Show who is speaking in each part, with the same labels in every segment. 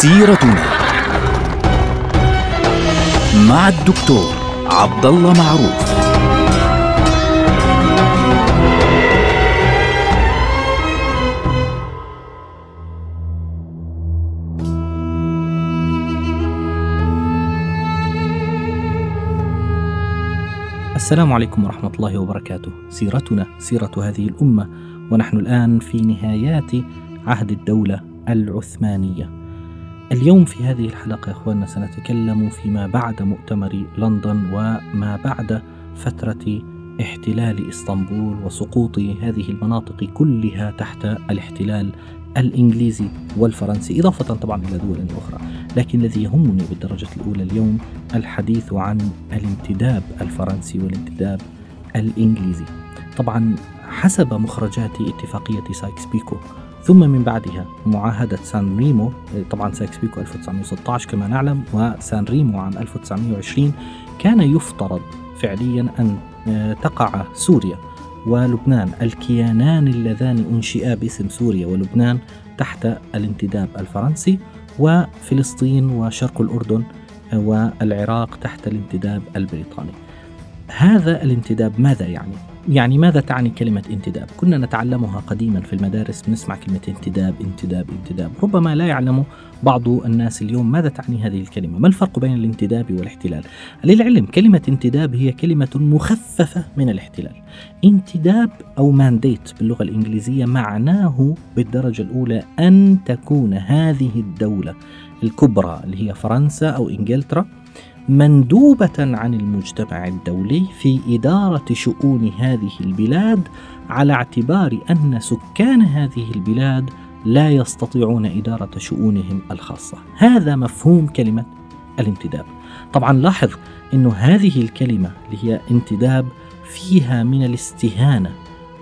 Speaker 1: سيرتنا مع الدكتور عبد الله معروف
Speaker 2: السلام عليكم ورحمة الله وبركاته. سيرتنا سيرة هذه الأمة ونحن الآن في نهايات عهد الدولة العثمانية. اليوم في هذه الحلقة يا إخواننا سنتكلم فيما بعد مؤتمر لندن وما بعد فترة احتلال إسطنبول وسقوط هذه المناطق كلها تحت الاحتلال الإنجليزي والفرنسي إضافة طبعا إلى دول أخرى، لكن الذي يهمني بالدرجة الأولى اليوم الحديث عن الانتداب الفرنسي والانتداب الإنجليزي. طبعا حسب مخرجات اتفاقية سايكس بيكو ثم من بعدها معاهدة سان ريمو طبعا سايكس بيكو 1916 كما نعلم وسان ريمو عام 1920 كان يفترض فعليا أن تقع سوريا ولبنان الكيانان اللذان انشئا باسم سوريا ولبنان تحت الانتداب الفرنسي وفلسطين وشرق الأردن والعراق تحت الانتداب البريطاني. هذا الانتداب ماذا يعني؟ يعني ماذا تعني كلمة انتداب؟ كنا نتعلمها قديما في المدارس بنسمع كلمة انتداب انتداب انتداب. ربما لا يعلم بعض الناس اليوم ماذا تعني هذه الكلمة. ما الفرق بين الانتداب والاحتلال؟ للعلم كلمة انتداب هي كلمة مخففة من الاحتلال. انتداب أو مانديت باللغة الإنجليزية معناه بالدرجة الأولى أن تكون هذه الدولة الكبرى اللي هي فرنسا أو إنجلترا. مندوبة عن المجتمع الدولي في إدارة شؤون هذه البلاد على اعتبار أن سكان هذه البلاد لا يستطيعون إدارة شؤونهم الخاصة. هذا مفهوم كلمة الانتداب. طبعا لاحظ أن هذه الكلمة اللي هي انتداب فيها من الاستهانة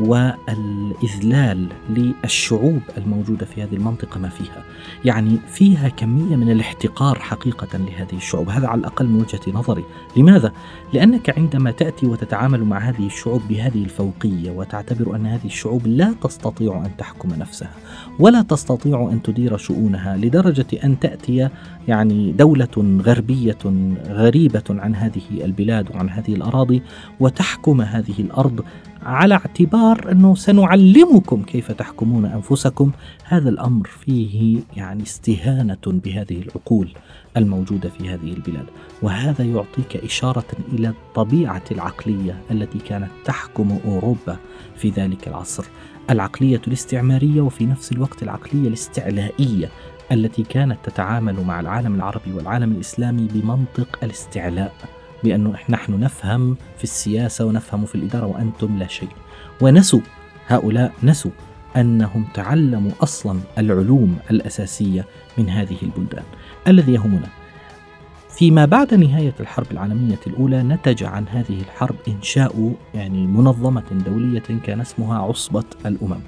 Speaker 2: والإذلال للشعوب الموجودة في هذه المنطقة ما فيها. يعني فيها كمية من الاحتقار حقيقة لهذه الشعوب. هذا على الأقل من وجهة نظري. لماذا؟ لأنك عندما تأتي وتتعامل مع هذه الشعوب بهذه الفوقية وتعتبر أن هذه الشعوب لا تستطيع أن تحكم نفسها ولا تستطيع أن تدير شؤونها لدرجة أن تأتي يعني دولة غربية غريبة عن هذه البلاد وعن هذه الأراضي وتحكم هذه الأرض على اعتبار أنه سنعلمكم كيف تحكمون أنفسكم هذا الأمر فيه يعني استهانة بهذه العقول الموجودة في هذه البلاد. وهذا يعطيك إشارة إلى الطبيعة العقلية التي كانت تحكم أوروبا في ذلك العصر. العقلية الاستعمارية وفي نفس الوقت العقلية الاستعلائية التي كانت تتعامل مع العالم العربي والعالم الإسلامي بمنطق الاستعلاء. بأنه نحن نفهم في السياسة ونفهم في الإدارة وأنتم لا شيء. ونسوا هؤلاء نسوا أنهم تعلموا أصلا العلوم الأساسية من هذه البلدان الذي يهمنا. فيما بعد نهاية الحرب العالمية الأولى نتج عن هذه الحرب إنشاء يعني منظمة دولية كان اسمها عصبة الأمم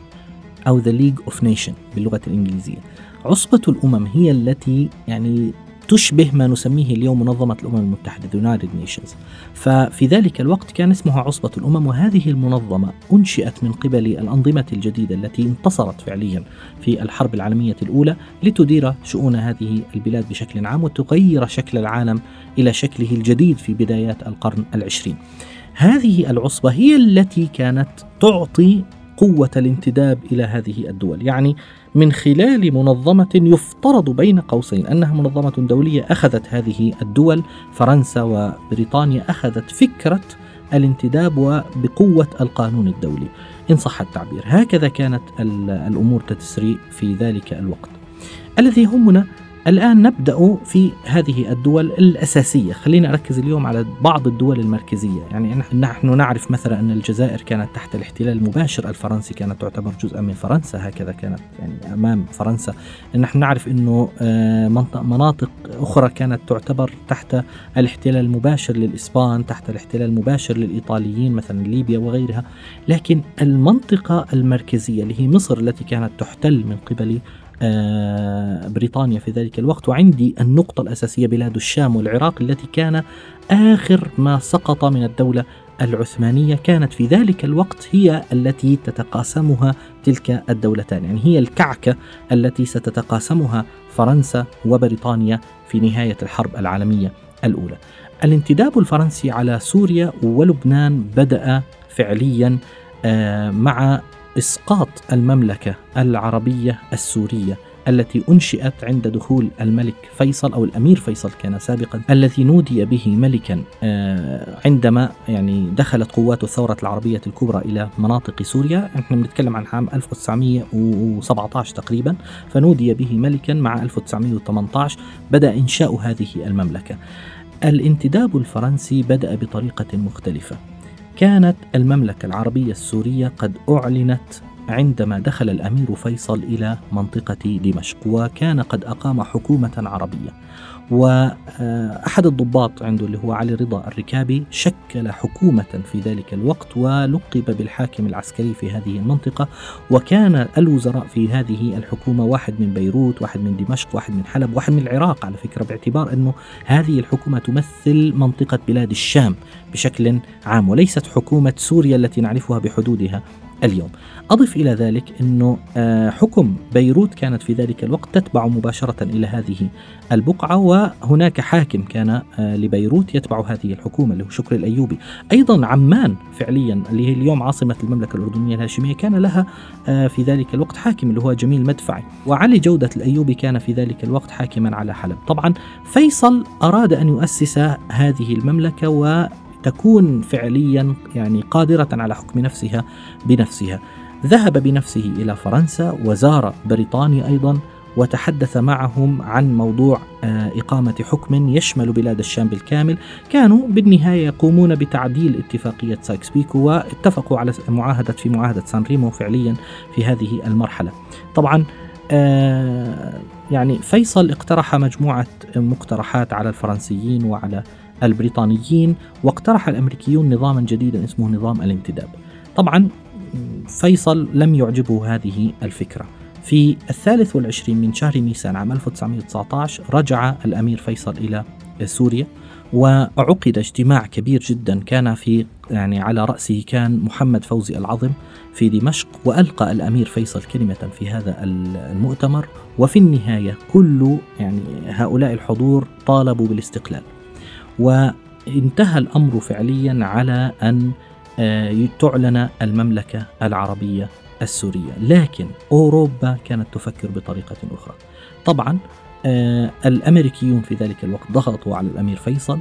Speaker 2: أو The League of Nations باللغة الإنجليزية. عصبة الأمم هي التي يعني تشبه ما نسميه اليوم منظمة الأمم المتحدة United Nations. ففي ذلك الوقت كان اسمها عصبة الأمم وهذه المنظمة أنشئت من قبل الأنظمة الجديدة التي انتصرت فعليا في الحرب العالمية الأولى لتدير شؤون هذه البلاد بشكل عام وتغير شكل العالم إلى شكله الجديد في بدايات القرن العشرين. هذه العصبة هي التي كانت تعطي قوة الانتداب إلى هذه الدول. يعني من خلال منظمة يفترض بين قوسين أنها منظمة دولية أخذت هذه الدول فرنسا وبريطانيا أخذت فكرة الانتداب وبقوة القانون الدولي. إن صح التعبير. هكذا كانت الأمور تتسري في ذلك الوقت. الذي يهمنا الآن نبدأ في هذه الدول الأساسية. خلينا أركز اليوم على بعض الدول المركزية. يعني نحن نعرف مثلا أن الجزائر كانت تحت الاحتلال المباشر الفرنسي كانت تعتبر جزءا من فرنسا هكذا كانت يعني أمام فرنسا. نحن نعرف أنه مناطق أخرى كانت تعتبر تحت الاحتلال المباشر للإسبان تحت الاحتلال المباشر للإيطاليين مثلا ليبيا وغيرها. لكن المنطقة المركزية اللي هي مصر التي كانت تحتل من قبل آه، بريطانيا في ذلك الوقت. وعندي النقطة الأساسية بلاد الشام والعراق التي كان آخر ما سقط من الدولة العثمانية كانت في ذلك الوقت هي التي تتقاسمها تلك الدولتان. يعني هي الكعكة التي ستتقاسمها فرنسا وبريطانيا في نهاية الحرب العالمية الأولى. الانتداب الفرنسي على سوريا ولبنان بدأ فعليا آه، مع إسقاط المملكة العربية السورية التي أنشئت عند دخول الملك فيصل أو الأمير فيصل كان سابقا الذي نودي به ملكا آه، عندما يعني دخلت قوات الثورة العربية الكبرى إلى مناطق سوريا. إحنا بنتكلم عن عام 1917 تقريبا فنودي به ملكا مع 1918 بدأ إنشاء هذه المملكة. الانتداب الفرنسي بدأ بطريقة مختلفة. كانت المملكة العربية السورية قد أعلنت عندما دخل الأمير فيصل إلى منطقة دمشق وكان قد أقام حكومة عربية. وأحد الضباط عنده اللي هو علي رضا الركابي شكل حكومة في ذلك الوقت ولقب بالحاكم العسكري في هذه المنطقة. وكان الوزراء في هذه الحكومة واحد من بيروت واحد من دمشق واحد من حلب واحد من العراق على فكرة باعتبار أنه هذه الحكومة تمثل منطقة بلاد الشام بشكل عام. وليست حكومة سوريا التي نعرفها بحدودها. اليوم. أضف إلى ذلك أنه آه، حكم بيروت كانت في ذلك الوقت تتبع مباشرة إلى هذه البقعة وهناك حاكم كان آه، لبيروت يتبع هذه الحكومة اللي هو شكر الأيوبي. أيضا عمان فعليا اللي هي اليوم عاصمة المملكة الأردنية الهاشمية كان لها آه، في ذلك الوقت حاكم اللي هو جميل مدفعي. وعلي جودة الأيوبي كان في ذلك الوقت حاكما على حلب. طبعا فيصل أراد أن يؤسس هذه المملكة و تكون فعليا يعني قادرة على حكم نفسها بنفسها. ذهب بنفسه إلى فرنسا وزار بريطانيا أيضا وتحدث معهم عن موضوع آه، إقامة حكم يشمل بلاد الشام بالكامل. كانوا بالنهاية يقومون بتعديل اتفاقية سايكس بيكو واتفقوا على معاهدة في معاهدة سان ريمو فعليا في هذه المرحلة. طبعا آه، يعني فيصل اقترح مجموعة مقترحات على الفرنسيين وعلى البريطانيين واقترح الأمريكيون نظاما جديدا اسمه نظام الانتداب. طبعا فيصل لم يعجبه هذه الفكرة. في الثالث والعشرين من شهر نيسان عام 1919 رجع الأمير فيصل إلى سوريا وعقد اجتماع كبير جدا كان في يعني على رأسه كان محمد فوزي العظم في دمشق وألقى الأمير فيصل كلمة في هذا المؤتمر وفي النهاية كل يعني هؤلاء الحضور طالبوا بالاستقلال وانتهى الأمر فعليا على أن آه، تعلن المملكة العربية السورية، لكن أوروبا كانت تفكر بطريقة أخرى. طبعا آه، الأمريكيون في ذلك الوقت ضغطوا على الأمير فيصل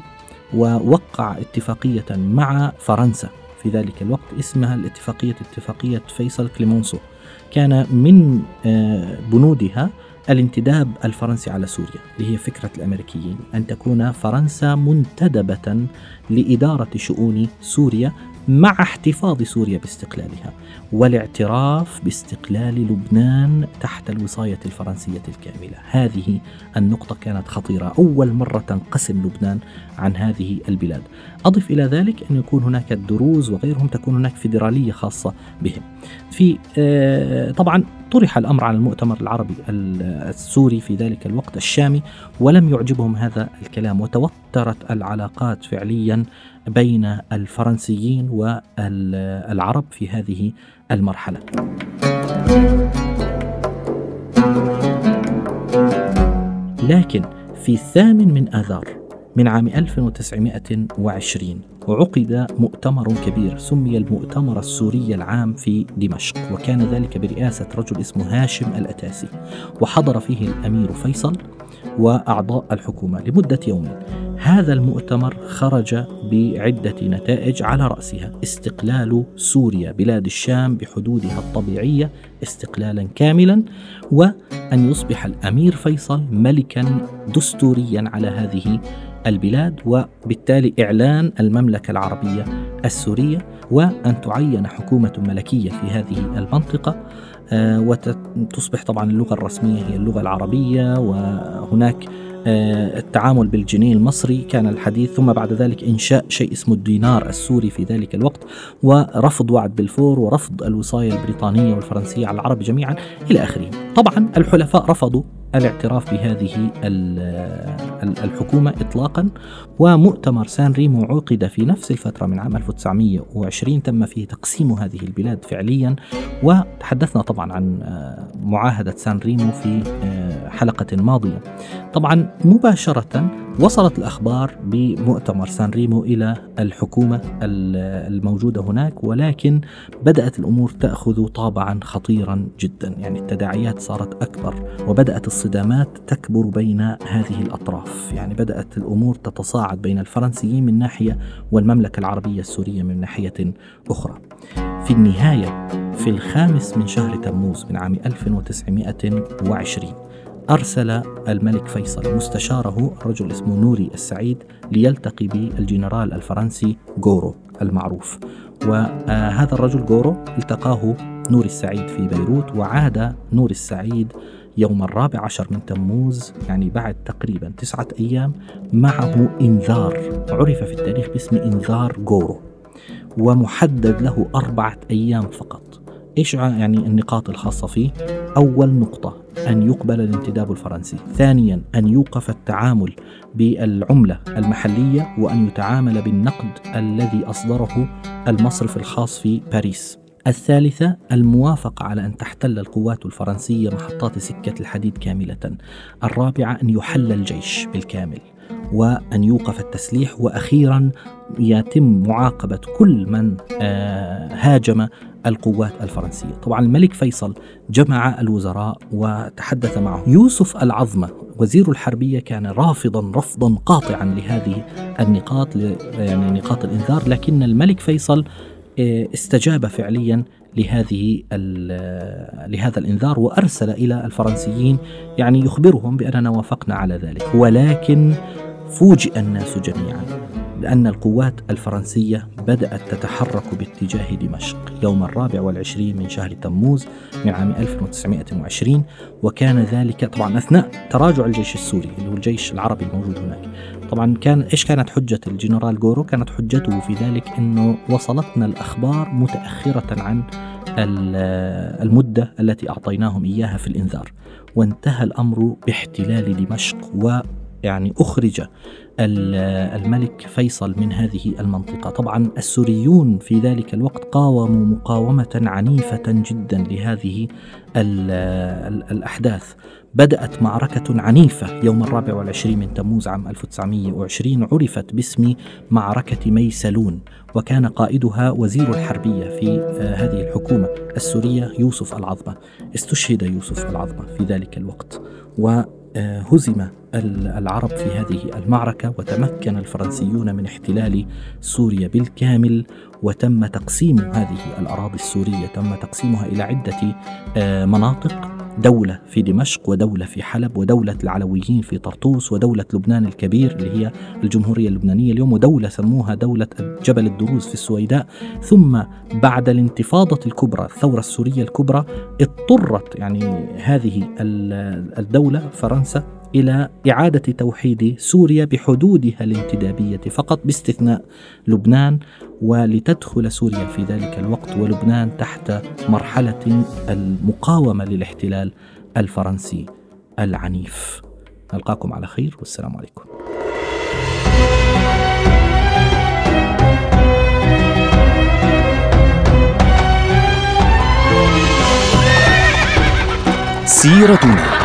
Speaker 2: ووقع اتفاقية مع فرنسا في ذلك الوقت اسمها الاتفاقية اتفاقية فيصل كليمونسو. كان من آه، بنودها الانتداب الفرنسي على سوريا اللي هي فكرة الأمريكيين أن تكون فرنسا منتدبة لإدارة شؤون سوريا مع احتفاظ سوريا باستقلالها والاعتراف باستقلال لبنان تحت الوصاية الفرنسية الكاملة. هذه النقطة كانت خطيرة أول مرة تنقسم لبنان عن هذه البلاد. أضف إلى ذلك أن يكون هناك الدروز وغيرهم تكون هناك فيدرالية خاصة بهم. في آه، طبعا طرح الأمر على المؤتمر العربي السوري في ذلك الوقت الشامي ولم يعجبهم هذا الكلام وتوترت العلاقات فعليا بين الفرنسيين والعرب في هذه المرحلة. لكن في الثامن من آذار من عام 1920 وعقد مؤتمر كبير سمي المؤتمر السوري العام في دمشق وكان ذلك برئاسة رجل اسمه هاشم الأتاسي وحضر فيه الأمير فيصل وأعضاء الحكومة لمدة يومين هذا المؤتمر خرج بعدة نتائج على رأسها استقلال سوريا بلاد الشام بحدودها الطبيعية استقلالا كاملا وأن يصبح الأمير فيصل ملكا دستوريا على هذه البلاد وبالتالي إعلان المملكة العربية السورية وأن تعين حكومة ملكية في هذه المنطقة. آه، وتصبح طبعا اللغة الرسمية هي اللغة العربية وهناك آه، التعامل بالجنيه المصري. كان الحديث ثم بعد ذلك إنشاء شيء اسمه الدينار السوري في ذلك الوقت ورفض وعد بلفور ورفض الوصاية البريطانية والفرنسية على العرب جميعا إلى آخره. طبعا الحلفاء رفضوا الاعتراف بهذه الحكومة إطلاقا ومؤتمر سان ريمو عقد في نفس الفترة من عام 1920 تم فيه تقسيم هذه البلاد فعليا وتحدثنا طبعا عن آه، معاهدة سان ريمو في آه، حلقة ماضية. طبعا مباشرة وصلت الأخبار بمؤتمر سان ريمو إلى الحكومة الموجودة هناك ولكن بدأت الأمور تأخذ طابعا خطيرا جدا. يعني التداعيات صارت أكبر وبدأت الصدامات تكبر بين هذه الأطراف. يعني بدأت الأمور تتصاعد بين الفرنسيين من ناحية والمملكة العربية السورية من ناحية أخرى. في النهاية في الخامس من شهر تموز من عام 1920 أرسل الملك فيصل مستشاره رجل اسمه نوري السعيد ليلتقي بالجنرال الفرنسي غورو المعروف. وهذا الرجل غورو التقاه نوري السعيد في بيروت وعاد نوري السعيد يوم الرابع عشر من تموز يعني بعد تقريبا تسعة أيام معه إنذار. عرف في التاريخ باسم إنذار غورو ومحدد له أربعة أيام فقط. إيش يعني النقاط الخاصة فيه؟ أول نقطة أن يقبل الانتداب الفرنسي. ثانيا أن يوقف التعامل بالعملة المحلية وأن يتعامل بالنقد الذي أصدره المصرف الخاص في باريس. الثالثة الموافقة على أن تحتل القوات الفرنسية محطات سكة الحديد كاملة. الرابعة أن يحل الجيش بالكامل. وأن يوقف التسليح. وأخيرا يتم معاقبة كل من آه، هاجم القوات الفرنسية. طبعا الملك فيصل جمع الوزراء وتحدث معه يوسف العظمة وزير الحربية كان رافضا رفضا قاطعا لهذه النقاط يعني نقاط الإنذار لكن الملك فيصل آه، استجاب فعليا لهذه لهذا الإنذار وأرسل إلى الفرنسيين. يعني يخبرهم بأننا وافقنا على ذلك. ولكن فوجئ الناس جميعا. بأن القوات الفرنسية بدأت تتحرك باتجاه دمشق يوم الرابع والعشرين من شهر تموز من عام 1920 وكان ذلك طبعا أثناء تراجع الجيش السوري اللي هو الجيش العربي الموجود هناك. طبعا كان إيش كانت حجة الجنرال جورو؟ كانت حجته في ذلك أنه وصلتنا الأخبار متأخرة عن المدة التي أعطيناهم إياها في الإنذار وانتهى الأمر باحتلال دمشق و يعني أخرج الملك فيصل من هذه المنطقة. طبعا السوريون في ذلك الوقت قاوموا مقاومة عنيفة جدا لهذه الأحداث. بدأت معركة عنيفة يوم الرابع والعشرين من تموز عام 1920 عرفت باسم معركة ميسلون وكان قائدها وزير الحربية في آه، هذه الحكومة السورية يوسف العظمة. استشهد يوسف العظمة في ذلك الوقت. و هزم العرب في هذه المعركة وتمكن الفرنسيون من احتلال سوريا بالكامل وتم تقسيم هذه الأراضي السورية تم تقسيمها إلى عدة آه، مناطق. دولة في دمشق ودولة في حلب ودولة العلويين في طرطوس ودولة لبنان الكبير اللي هي الجمهورية اللبنانية اليوم ودولة سموها دولة جبل الدروز في السويداء. ثم بعد الانتفاضة الكبرى الثورة السورية الكبرى اضطرت يعني هذه الدولة فرنسا إلى إعادة توحيد سوريا بحدودها الانتدابية فقط باستثناء لبنان ولتدخل سوريا في ذلك الوقت ولبنان تحت مرحلة المقاومة للاحتلال الفرنسي العنيف. نلقاكم على خير والسلام عليكم.
Speaker 1: سيرتنا.